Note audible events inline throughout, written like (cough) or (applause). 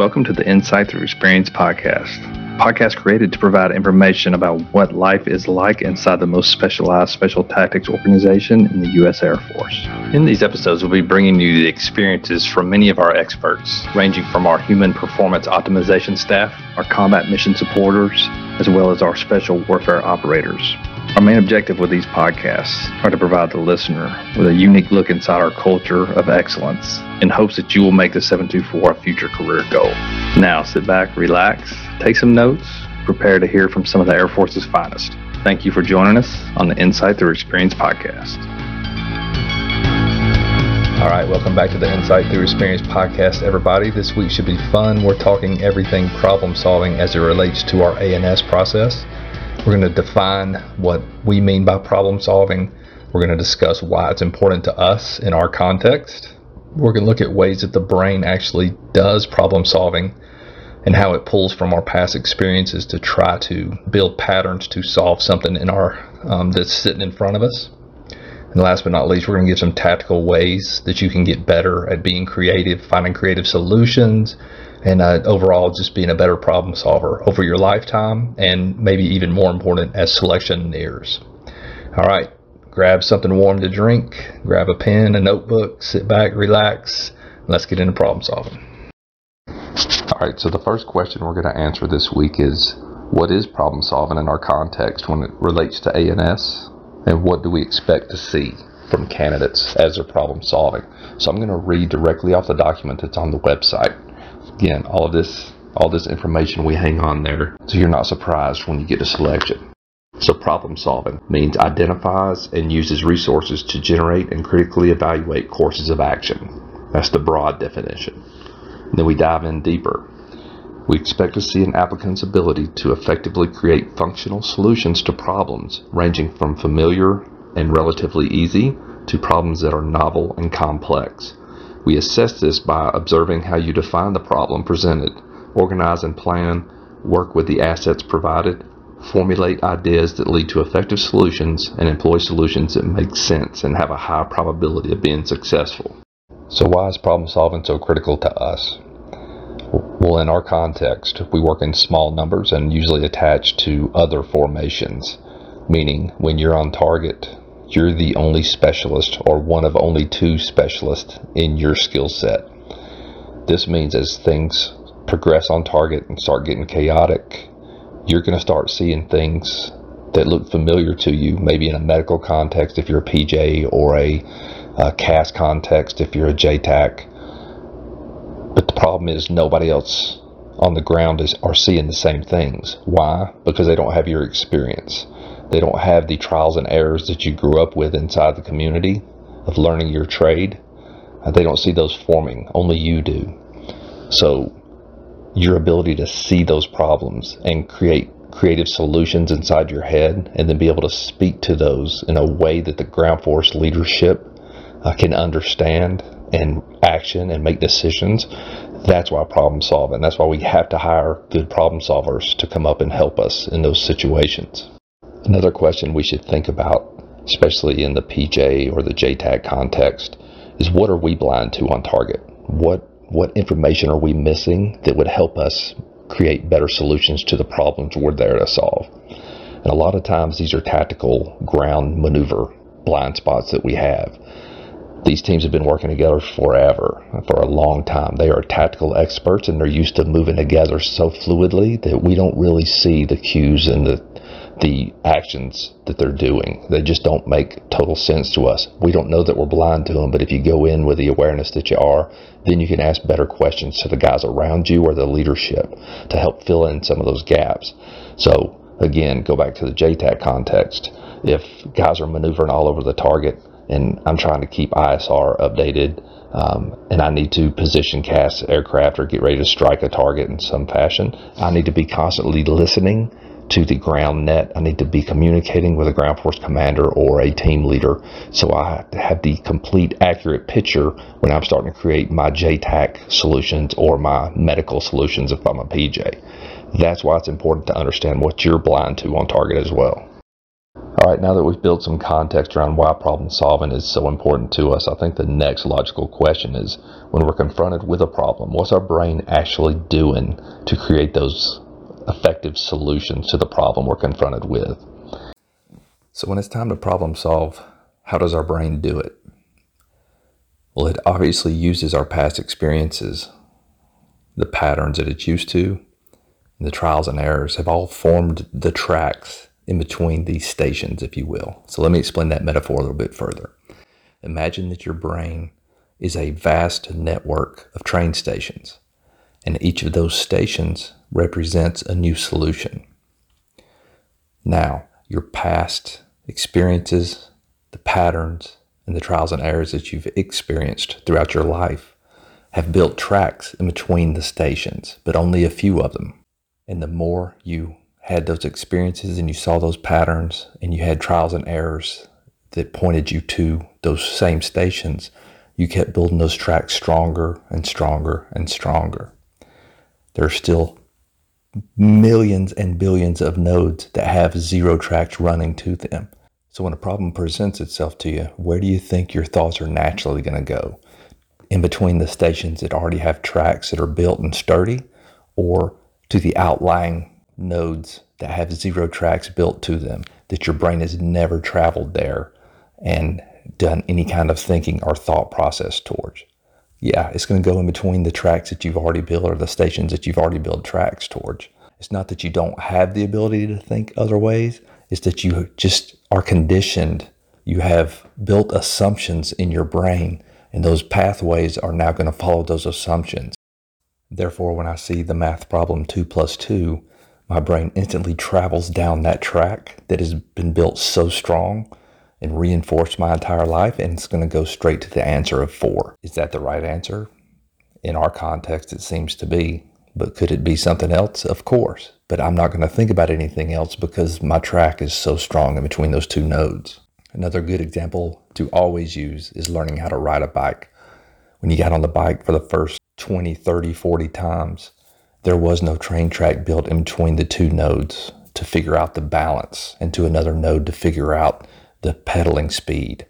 Welcome to the Insight Through Experience podcast. Podcast created to provide information about what life is like inside the most specialized special tactics organization in the U.S. Air Force. In these episodes, we'll be bringing you the experiences from many of our experts, ranging from our human performance optimization staff, our combat mission supporters, as well as our special warfare operators. Our main objective with these podcasts are to provide the listener with a unique look inside our culture of excellence in hopes that you will make the 724 a future career goal. Now sit back, relax, take some notes, prepare to hear from some of the Air Force's finest. Thank you for joining us on the Insight Through Experience podcast. All right, welcome back to the Insight Through Experience podcast, everybody. This week should be fun. We're talking everything problem solving as it relates to our A&S process. We're going to define what we mean by problem solving. We're going to discuss why it's important to us in our context. We're going to look at ways that the brain actually does problem solving and how it pulls from our past experiences to try to build patterns to solve something in our um, that's sitting in front of us. And last but not least, we're going to give some tactical ways that you can get better at being creative, finding creative solutions, and uh, overall just being a better problem solver over your lifetime and maybe even more important as selection nears. All right, grab something warm to drink, grab a pen, a notebook, sit back, relax, let's get into problem solving. All right, so the first question we're going to answer this week is what is problem solving in our context when it relates to A&S and what do we expect to see from candidates as they're problem solving? So I'm going to read directly off the document that's on the website again, all of this, all this information we hang on there, so you're not surprised when you get a selection. So problem solving means identifies and uses resources to generate and critically evaluate courses of action. That's the broad definition. And then we dive in deeper. We expect to see an applicant's ability to effectively create functional solutions to problems ranging from familiar and relatively easy to problems that are novel and complex. We assess this by observing how you define the problem presented, organize and plan, work with the assets provided, formulate ideas that lead to effective solutions, and employ solutions that make sense and have a high probability of being successful. So, why is problem solving so critical to us? Well, in our context, we work in small numbers and usually attached to other formations, meaning when you're on target, you're the only specialist or one of only two specialists in your skill set. This means as things progress on target and start getting chaotic, you're going to start seeing things that look familiar to you, maybe in a medical context if you're a PJ or a, uh, a CAS context if you're a JTAC. But the problem is nobody else on the ground is are seeing the same things. Why? Because they don't have your experience. They don't have the trials and errors that you grew up with inside the community of learning your trade. Uh, they don't see those forming. Only you do. So your ability to see those problems and create creative solutions inside your head and then be able to speak to those in a way that the ground force leadership uh, can understand and action and make decisions that's why problem solving that's why we have to hire good problem solvers to come up and help us in those situations Another question we should think about, especially in the PJ or the JTAC context, is what are we blind to on target? What what information are we missing that would help us create better solutions to the problems we're there to solve? And a lot of times these are tactical ground maneuver blind spots that we have. These teams have been working together forever, for a long time. They are tactical experts and they're used to moving together so fluidly that we don't really see the cues and the the actions that they're doing. They just don't make total sense to us. We don't know that we're blind to them, but if you go in with the awareness that you are, then you can ask better questions to the guys around you or the leadership to help fill in some of those gaps. So, again, go back to the JTAC context. If guys are maneuvering all over the target and I'm trying to keep ISR updated, um, and I need to position CAS aircraft or get ready to strike a target in some fashion, I need to be constantly listening to the ground net. I need to be communicating with a ground force commander or a team leader so I have the complete accurate picture when I'm starting to create my JTAC solutions or my medical solutions if I'm a PJ. That's why it's important to understand what you're blind to on target as well. All right, now that we've built some context around why problem solving is so important to us, I think the next logical question is when we're confronted with a problem, what's our brain actually doing to create those effective solutions to the problem we're confronted with? So, when it's time to problem solve, how does our brain do it? Well, it obviously uses our past experiences, the patterns that it's used to, and the trials and errors have all formed the tracks in between these stations, if you will. So let me explain that metaphor a little bit further. Imagine that your brain is a vast network of train stations, and each of those stations represents a new solution. Now, your past experiences, the patterns, and the trials and errors that you've experienced throughout your life have built tracks in between the stations, but only a few of them. And the more you had those experiences and you saw those patterns and you had trials and errors that pointed you to those same stations, you kept building those tracks stronger and stronger and stronger. There are still millions and billions of nodes that have zero tracks running to them. So when a problem presents itself to you, where do you think your thoughts are naturally going to go? In between the stations that already have tracks that are built and sturdy, or to the outlying nodes that have zero tracks built to them that your brain has never traveled there and done any kind of thinking or thought process towards. Yeah, it's going to go in between the tracks that you've already built or the stations that you've already built tracks towards. It's not that you don't have the ability to think other ways, it's that you just are conditioned. You have built assumptions in your brain, and those pathways are now going to follow those assumptions. Therefore, when I see the math problem 2 plus 2, my brain instantly travels down that track that has been built so strong and reinforced my entire life, and it's going to go straight to the answer of 4. Is that the right answer? In our context, it seems to be. But could it be something else? Of course. But I'm not going to think about anything else because my track is so strong in between those two nodes. Another good example to always use is learning how to ride a bike. When you got on the bike for the first 20, 30, 40 times, there was no train track built in between the two nodes to figure out the balance and to another node to figure out the pedaling speed,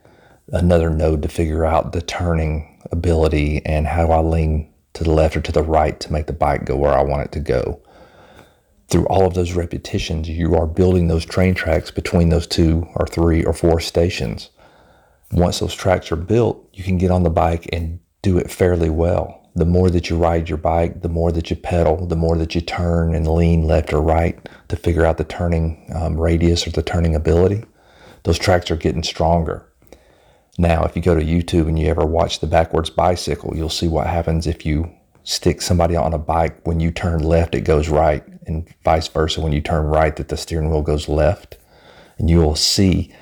another node to figure out the turning ability and how I lean to the left or to the right to make the bike go where I want it to go. Through all of those repetitions, you are building those train tracks between those two or three or four stations. Once those tracks are built, you can get on the bike and do it fairly well the more that you ride your bike, the more that you pedal, the more that you turn and lean left or right to figure out the turning um, radius or the turning ability, those tracks are getting stronger. Now, if you go to YouTube and you ever watch the backwards bicycle, you'll see what happens if you stick somebody on a bike. When you turn left, it goes right, and vice versa. When you turn right, that the steering wheel goes left. And you will see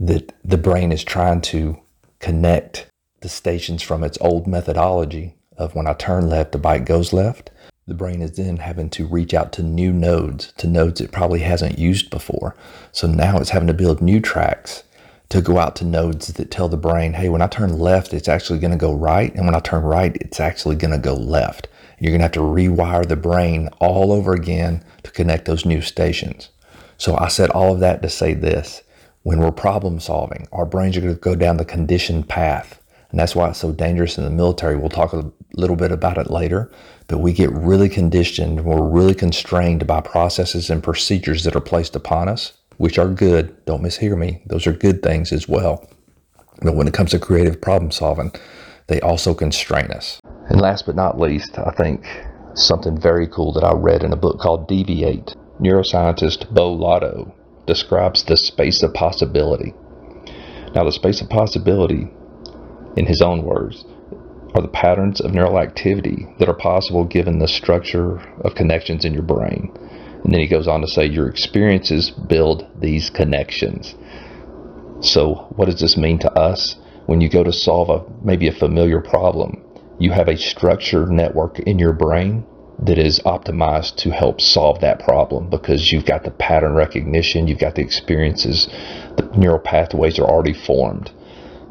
that the brain is trying to connect the stations from its old methodology of when I turn left, the bike goes left. The brain is then having to reach out to new nodes, to nodes it probably hasn't used before. So now it's having to build new tracks to go out to nodes that tell the brain, hey, when I turn left, it's actually going to go right. And when I turn right, it's actually going to go left. You're going to have to rewire the brain all over again to connect those new stations. So I said all of that to say this. When we're problem solving, our brains are going to go down the conditioned path and that's why it's so dangerous in the military. We'll talk a little bit about it later. But we get really conditioned, we're really constrained by processes and procedures that are placed upon us, which are good. Don't mishear me. Those are good things as well. But when it comes to creative problem solving, they also constrain us. And last but not least, I think something very cool that I read in a book called Deviate. Neuroscientist Beau Lotto describes the space of possibility. Now, the space of possibility in his own words, are the patterns of neural activity that are possible given the structure of connections in your brain. And then he goes on to say, your experiences build these connections. So, what does this mean to us? When you go to solve a maybe a familiar problem, you have a structured network in your brain that is optimized to help solve that problem because you've got the pattern recognition, you've got the experiences, the neural pathways are already formed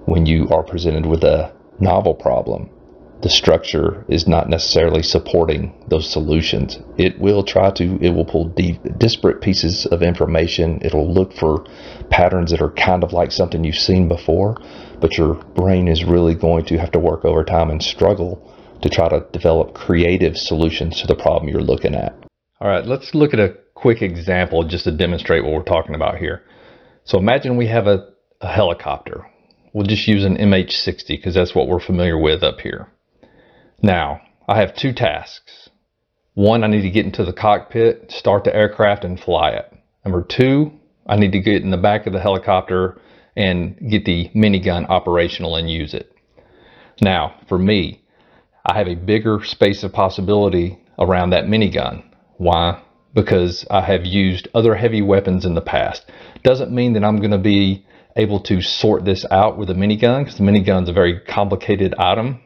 when you are presented with a novel problem, the structure is not necessarily supporting those solutions. It will try to, it will pull disparate pieces of information. It'll look for patterns that are kind of like something you've seen before, but your brain is really going to have to work overtime and struggle to try to develop creative solutions to the problem you're looking at. All right, let's look at a quick example just to demonstrate what we're talking about here. So imagine we have a, a helicopter. We'll just use an MH60 because that's what we're familiar with up here. Now, I have two tasks. One, I need to get into the cockpit, start the aircraft, and fly it. Number two, I need to get in the back of the helicopter and get the minigun operational and use it. Now, for me, I have a bigger space of possibility around that minigun. Why? Because I have used other heavy weapons in the past. Doesn't mean that I'm going to be able to sort this out with a minigun because the minigun is a very complicated item.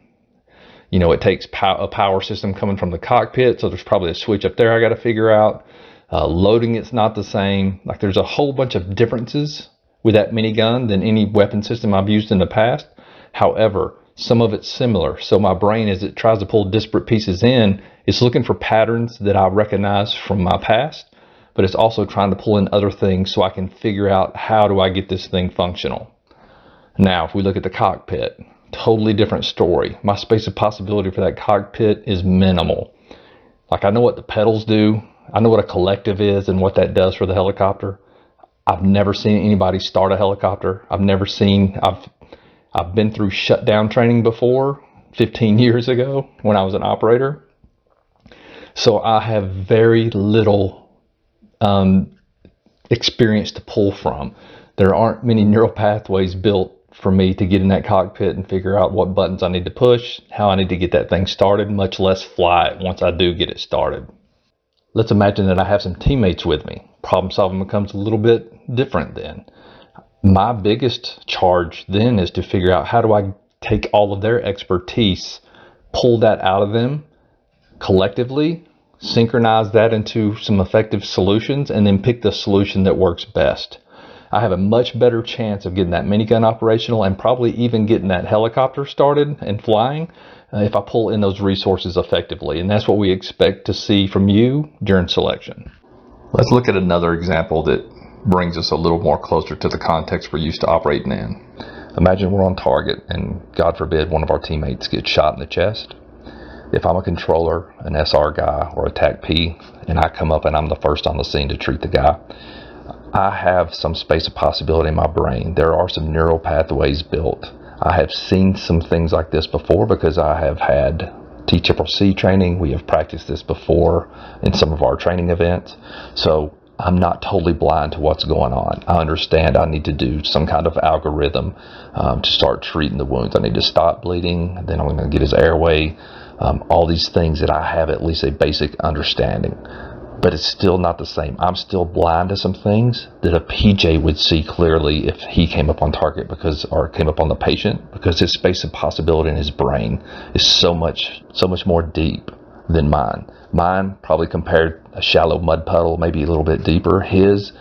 You know, it takes pow- a power system coming from the cockpit, so there's probably a switch up there I got to figure out. Uh, loading it's not the same. Like there's a whole bunch of differences with that minigun than any weapon system I've used in the past. However, some of it's similar. So my brain, as it tries to pull disparate pieces in, is looking for patterns that I recognize from my past, but it's also trying to pull in other things so I can figure out how do I get this thing functional. Now, if we look at the cockpit, totally different story. My space of possibility for that cockpit is minimal. Like I know what the pedals do, I know what a collective is and what that does for the helicopter. I've never seen anybody start a helicopter. I've never seen I've I've been through shutdown training before 15 (laughs) years ago when I was an operator. So I have very little um, experience to pull from. There aren't many neural pathways built for me to get in that cockpit and figure out what buttons I need to push, how I need to get that thing started, much less fly it once I do get it started. Let's imagine that I have some teammates with me. Problem solving becomes a little bit different then my biggest charge then is to figure out how do I take all of their expertise, pull that out of them collectively, synchronize that into some effective solutions, and then pick the solution that works best. I have a much better chance of getting that minigun operational and probably even getting that helicopter started and flying uh, if I pull in those resources effectively. And that's what we expect to see from you during selection. Let's look at another example that brings us a little more closer to the context we're used to operating in. Imagine we're on target and God forbid one of our teammates gets shot in the chest. If I'm a controller, an SR guy, or a TAC-P, and I come up and I'm the first on the scene to treat the guy, I have some space of possibility in my brain. There are some neural pathways built. I have seen some things like this before because I have had TCCC training. We have practiced this before in some of our training events. So I'm not totally blind to what's going on. I understand I need to do some kind of algorithm um, to start treating the wounds. I need to stop bleeding, then I'm going to get his airway, um, all these things that I have at least a basic understanding. But it's still not the same. I'm still blind to some things that a PJ would see clearly if he came up on target because, or came up on the patient, because his space of possibility in his brain is so much, so much more deep than mine. Mine probably compared a shallow mud puddle, maybe a little bit deeper. His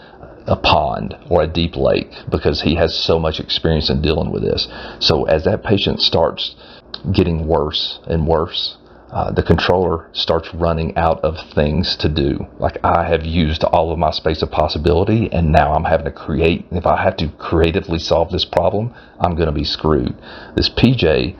a pond or a deep lake because he has so much experience in dealing with this. So as that patient starts getting worse and worse, uh, the controller starts running out of things to do. Like I have used all of my space of possibility, and now I'm having to create. If I have to creatively solve this problem, I'm going to be screwed. This PJ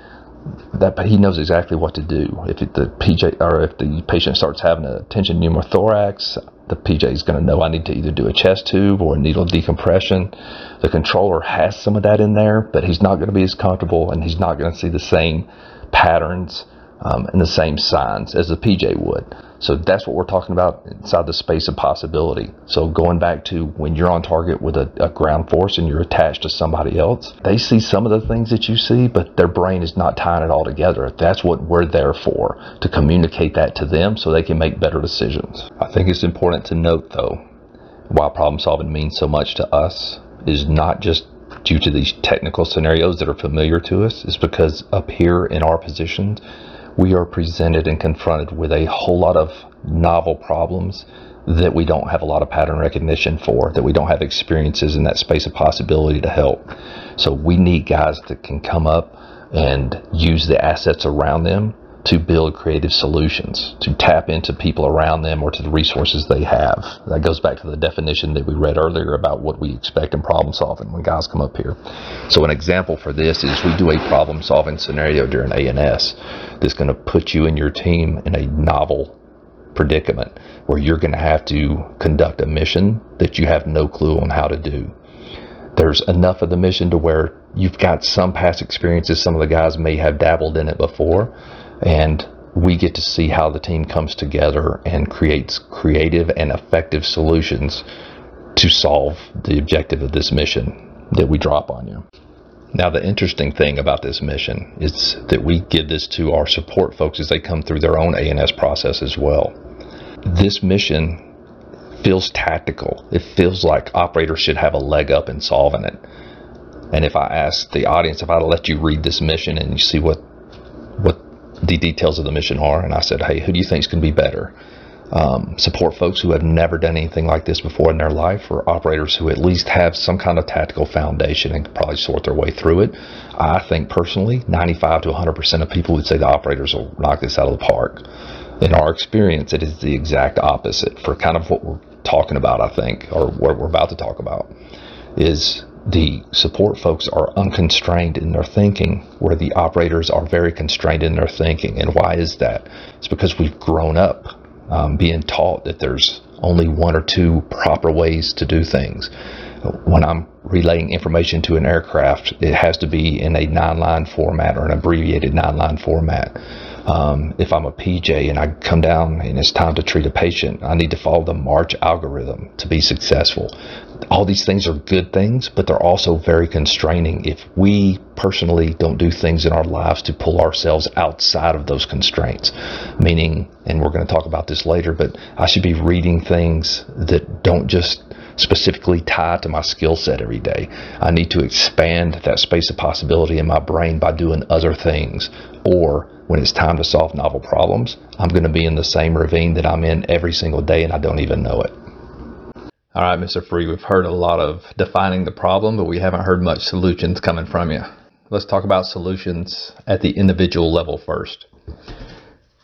that he knows exactly what to do. If it, the PJ or if the patient starts having a tension pneumothorax, the PJ is going to know I need to either do a chest tube or a needle decompression. The controller has some of that in there, but he's not going to be as comfortable and he's not going to see the same patterns um, and the same signs as the PJ would. So that's what we're talking about inside the space of possibility. So going back to when you're on target with a, a, ground force and you're attached to somebody else, they see some of the things that you see, but their brain is not tying it all together. That's what we're there for, to communicate that to them so they can make better decisions. I think it's important to note though, why problem solving means so much to us is not just due to these technical scenarios that are familiar to us, is because up here in our positions, we are presented and confronted with a whole lot of novel problems that we don't have a lot of pattern recognition for, that we don't have experiences in that space of possibility to help. So we need guys that can come up and use the assets around them to build creative solutions, to tap into people around them or to the resources they have. That goes back to the definition that we read earlier about what we expect in problem solving when guys come up here. So an example for this is we do a problem solving scenario during A&S that's going to put you and your team in a novel predicament where you're going to have to conduct a mission that you have no clue on how to do. There's enough of the mission to where you've got some past experiences. Some of the guys may have dabbled in it before, and we get to see how the team comes together and creates creative and effective solutions to solve the objective of this mission that we drop on you. Now, the interesting thing about this mission is that we give this to our support folks as they come through their own A&S process as well. This mission feels tactical. It feels like operators should have a leg up in solving it. And if I ask the audience if I let you read this mission and you see what what the details of the mission are, and I said, hey, who do you think is going to be better? Um, support folks who have never done anything like this before in their life, or operators who at least have some kind of tactical foundation and can probably sort their way through it. I think personally, 95 to 100% of people would say the operators will knock this out of the park. In our experience, it is the exact opposite for kind of what we're talking about, I think, or what we're about to talk about, is the support folks are unconstrained in their thinking, where the operators are very constrained in their thinking. And why is that? It's because we've grown up um, being taught that there's only one or two proper ways to do things. When I'm relaying information to an aircraft, it has to be in a nine line format or an abbreviated nine line format. Um, if I'm a PJ and I come down and it's time to treat a patient, I need to follow the March algorithm to be successful. All these things are good things, but they're also very constraining if we personally don't do things in our lives to pull ourselves outside of those constraints. Meaning, and we're going to talk about this later, but I should be reading things that don't just specifically tie to my skill set every day. I need to expand that space of possibility in my brain by doing other things or when it's time to solve novel problems, I'm going to be in the same ravine that I'm in every single day and I don't even know it. All right, Mr. Free, we've heard a lot of defining the problem, but we haven't heard much solutions coming from you. Let's talk about solutions at the individual level first.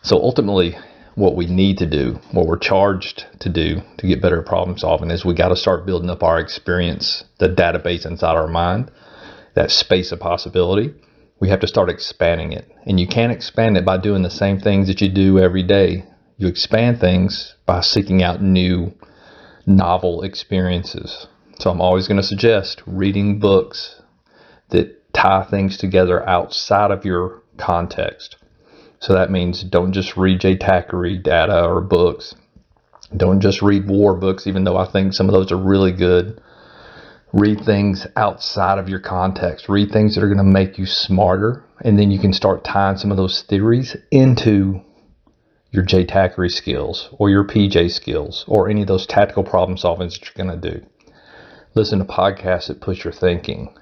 So ultimately, what we need to do, what we're charged to do to get better at problem solving is we got to start building up our experience, the database inside our mind, that space of possibility we have to start expanding it. And you can't expand it by doing the same things that you do every day. You expand things by seeking out new, novel experiences. So I'm always going to suggest reading books that tie things together outside of your context. So that means don't just read JTACRI data or books. Don't just read war books, even though I think some of those are really good read things outside of your context, read things that are going to make you smarter, and then you can start tying some of those theories into your JTACRI skills or your PJ skills or any of those tactical problem solving that you're going to do. Listen to podcasts that push your thinking.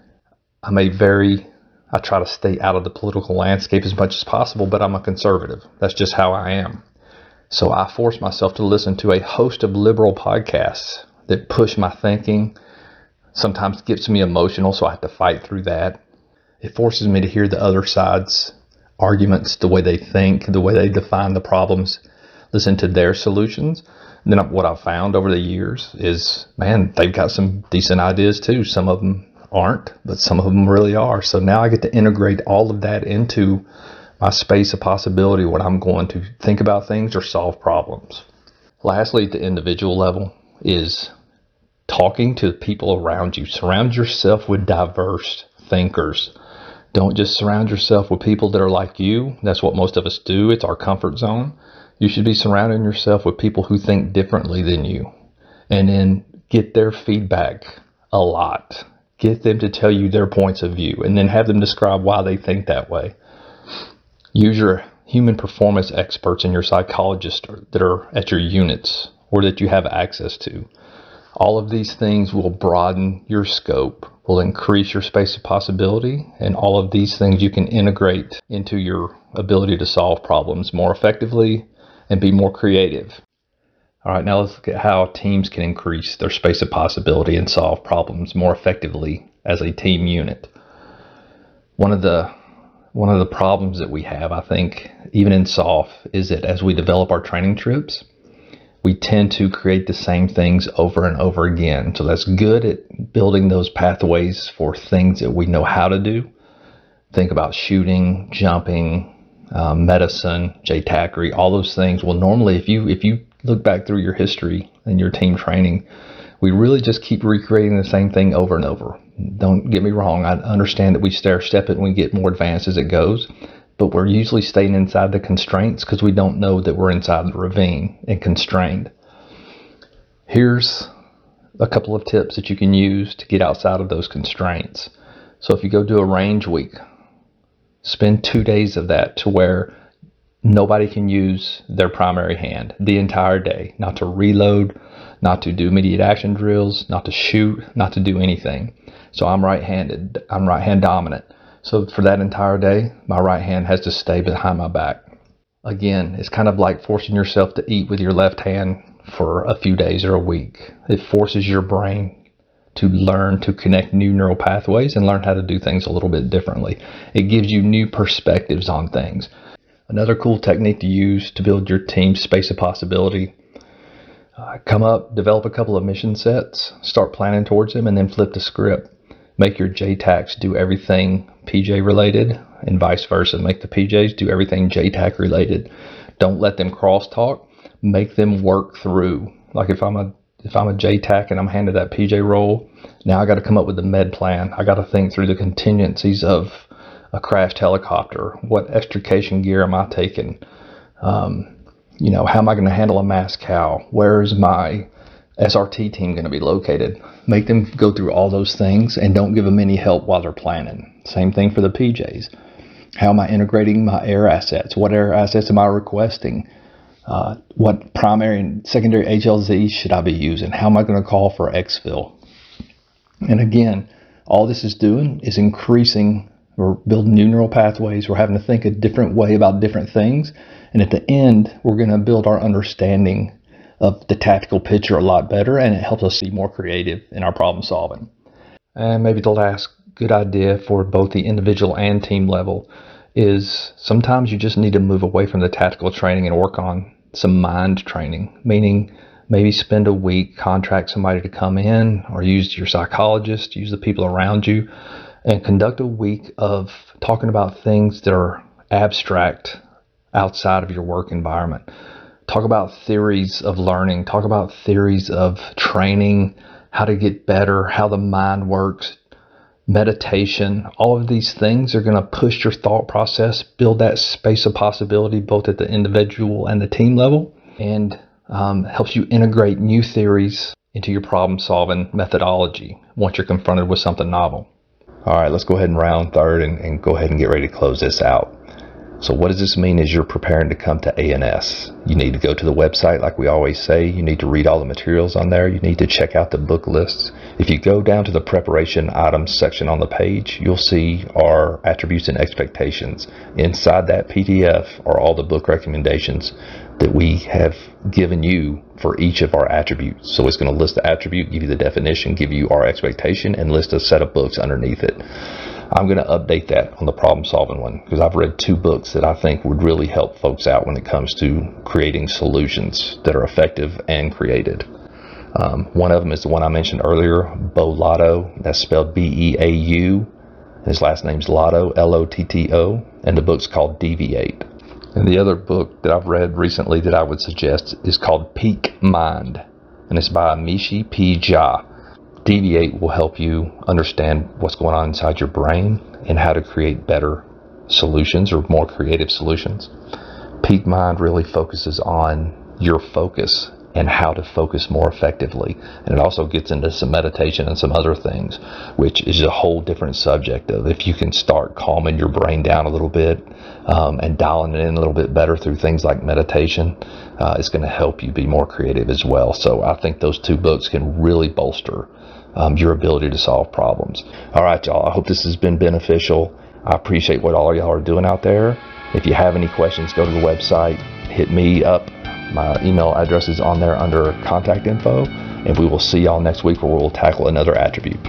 I'm a very, I try to stay out of the political landscape as much as possible, but I'm a conservative. That's just how I am. So I force myself to listen to a host of liberal podcasts that push my thinking sometimes gets me emotional, so I have to fight through that. It forces me to hear the other side's arguments, the way they think, the way they define the problems, listen to their solutions. And then what I've found over the years is, man, they've got some decent ideas too. Some of them aren't, but some of them really are. So now I get to integrate all of that into my space of possibility when I'm going to think about things or solve problems. Lastly, at the individual level is talking to people around you. Surround yourself with diverse thinkers. Don't just surround yourself with people that are like you. That's what most of us do. It's our comfort zone. You should be surrounding yourself with people who think differently than you. And then get their feedback a lot. Get them to tell you their points of view and then have them describe why they think that way. Use your human performance experts and your psychologists that are at your units or that you have access to. All of these things will broaden your scope, will increase your space of possibility, and all of these things you can integrate into your ability to solve problems more effectively and be more creative. All right, now let's look at how teams can increase their space of possibility and solve problems more effectively as a team unit. One of the one of the problems that we have, I think, even in SOF, is that as we develop our training trips, we tend to create the same things over and over again. So that's good at building those pathways for things that we know how to do. Think about shooting, jumping, um, medicine, JTACRI, all those things. Well, normally, if you if you look back through your history and your team training, we really just keep recreating the same thing over and over. Don't get me wrong. I understand that we stair step it and we get more advanced as it goes, but we're usually staying inside the constraints because we don't know that we're inside the ravine and constrained. Here's a couple of tips that you can use to get outside of those constraints. So if you go do a range week, spend two days of that to where nobody can use their primary hand the entire day, not to reload, not to do immediate action drills, not to shoot, not to do anything. So I'm right-handed, I'm right hand dominant. So for that entire day, my right hand has to stay behind my back. Again, it's kind of like forcing yourself to eat with your left hand for a few days or a week. It forces your brain to learn to connect new neural pathways and learn how to do things a little bit differently. It gives you new perspectives on things. Another cool technique to use to build your team's space of possibility. Uh, come up, develop a couple of mission sets, start planning towards them, and then flip the script. Make your JTACs do everything PJ related, and vice versa. Make the PJs do everything JTAC related. Don't let them crosstalk. Make them work through. Like if I'm a if I'm a JTAC and I'm handed that PJ role, now I got to come up with a med plan. I got to think through the contingencies of a crashed helicopter? What extrication gear am I taking? Um, you know, how am I going to handle a MASCAL? Where is my SRT team going to be located? Make them go through all those things and don't give them any help while they're planning. Same thing for the PJs. How am I integrating my air assets? What air assets am I requesting? Uh, what primary and secondary HLZ should I be using? How am I going to call for exfil? And again, all this is doing is increasing we're building new neural pathways. We're having to think a different way about different things. And at the end, we're going to build our understanding of the tactical picture a lot better, and it helps us be more creative in our problem solving. And maybe the last good idea for both the individual and team level is sometimes you just need to move away from the tactical training and work on some mind training, meaning maybe spend a week, contract somebody to come in, or use your psychologist, use the people around you and conduct a week of talking about things that are abstract outside of your work environment. Talk about theories of learning, talk about theories of training, how to get better, how the mind works, meditation. All of these things are going to push your thought process, build that space of possibility both at the individual and the team level, and um, helps you integrate new theories into your problem solving methodology once you're confronted with something novel. All right, let's go ahead and round third and, and go ahead and get ready to close this out. So what does this mean as you're preparing to come to A&S? You need to go to the website like we always say. You need to read all the materials on there. You need to check out the book lists. If you go down to the preparation items section on the page, you'll see our attributes and expectations. Inside that PDF are all the book recommendations that we have given you for each of our attributes. So it's going to list the attribute, give you the definition, give you our expectation, and list a set of books underneath it. I'm going to update that on the problem solving one because I've read two books that I think would really help folks out when it comes to creating solutions that are effective and created. Um, one of them is the one I mentioned earlier, Beau Lotto. That's spelled B E A U. His last name's Lotto, L O T T O, and the book's called Deviate. And the other book that I've read recently that I would suggest is called Peak Mind, and it's by Amishi P. Jha. Deviate will help you understand what's going on inside your brain and how to create better solutions or more creative solutions. Peak Mind really focuses on your focus and how to focus more effectively. And it also gets into some meditation and some other things, which is a whole different subject of if you can start calming your brain down a little bit um, and dialing it in a little bit better through things like meditation, uh, it's going to help you be more creative as well. So I think those two books can really bolster um, your ability to solve problems. All right, y'all. I hope this has been beneficial. I appreciate what all y'all are doing out there. If you have any questions, go to the website, hit me up my email address is on there under contact info, and we will see y'all next week where we'll tackle another attribute.